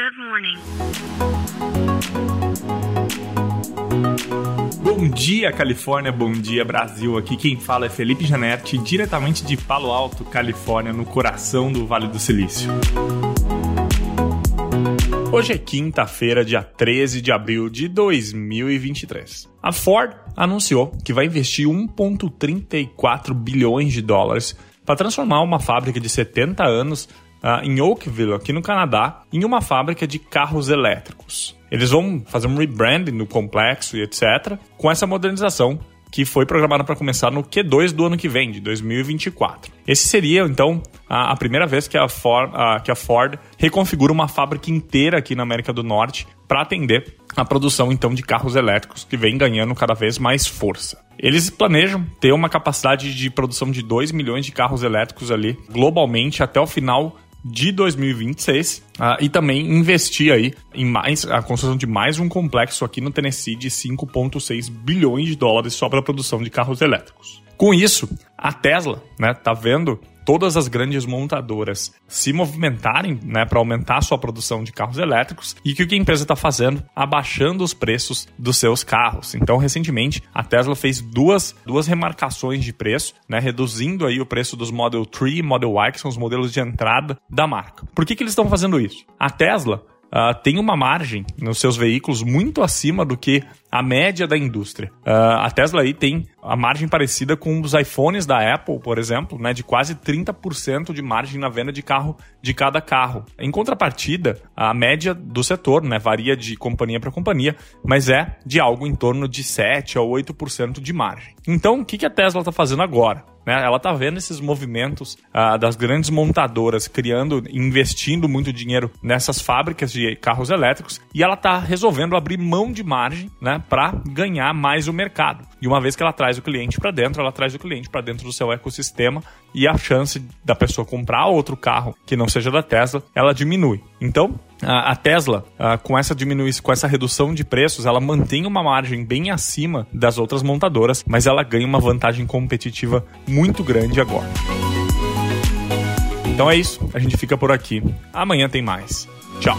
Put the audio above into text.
Good morning. Bom dia, Califórnia. Bom dia, Brasil. Aqui quem fala é Felipe Janetti, diretamente de Palo Alto, Califórnia, no coração do Vale do Silício. Hoje é quinta-feira, dia 13 de abril de 2023. A Ford anunciou que vai investir 1,34 bilhões de dólares para transformar uma fábrica de 70 anos uh, em Oakville, aqui no Canadá, em uma fábrica de carros elétricos. Eles vão fazer um rebranding no complexo e etc. com essa modernização que foi programada para começar no Q2 do ano que vem, de 2024. Esse seria, então, a, primeira vez que a, Ford, a, que a Ford reconfigura uma fábrica inteira aqui na América do Norte para atender a produção, então, de carros elétricos, que vem ganhando cada vez mais força. Eles planejam ter uma capacidade de produção de 2 milhões de carros elétricos ali globalmente até o final de 2026 uh, ah, e também investir aí em mais a construção de mais um complexo aqui no Tennessee de 5,6 bilhões de dólares só para a produção de carros elétricos. Com isso, a Tesla, né, tá vendo todas as grandes montadoras se movimentarem né, para aumentar a sua produção de carros elétricos e que o que a empresa está fazendo? Abaixando os preços dos seus carros. Então, recentemente, a Tesla fez duas, duas remarcações de preço, né, reduzindo aí o preço dos Model 3 e Model Y, que são os modelos de entrada da marca. Por que, que eles estão fazendo isso? A Tesla uh, tem uma margem nos seus veículos muito acima do que a média da indústria. Uh, a Tesla aí tem a margem parecida com os iPhones da Apple, por exemplo, né, de quase 30% de margem na venda de carro de cada carro. Em contrapartida, a média do setor né, varia de companhia para companhia, mas é de algo em torno de 7 a 8% de margem. Então, o que a Tesla está fazendo agora? Né? Ela está vendo esses movimentos uh, das grandes montadoras criando, investindo muito dinheiro nessas fábricas de carros elétricos e ela está resolvendo abrir mão de margem para ganhar mais o mercado. E uma vez que ela traz o cliente para dentro, ela traz o cliente para dentro do seu ecossistema e a chance da pessoa comprar outro carro que não seja da Tesla, ela diminui. Então, a, Tesla, com essa diminuição, com essa redução de preços, ela mantém uma margem bem acima das outras montadoras, mas ela ganha uma vantagem competitiva muito grande agora. Então é isso, a gente fica por aqui. Amanhã tem mais. Tchau.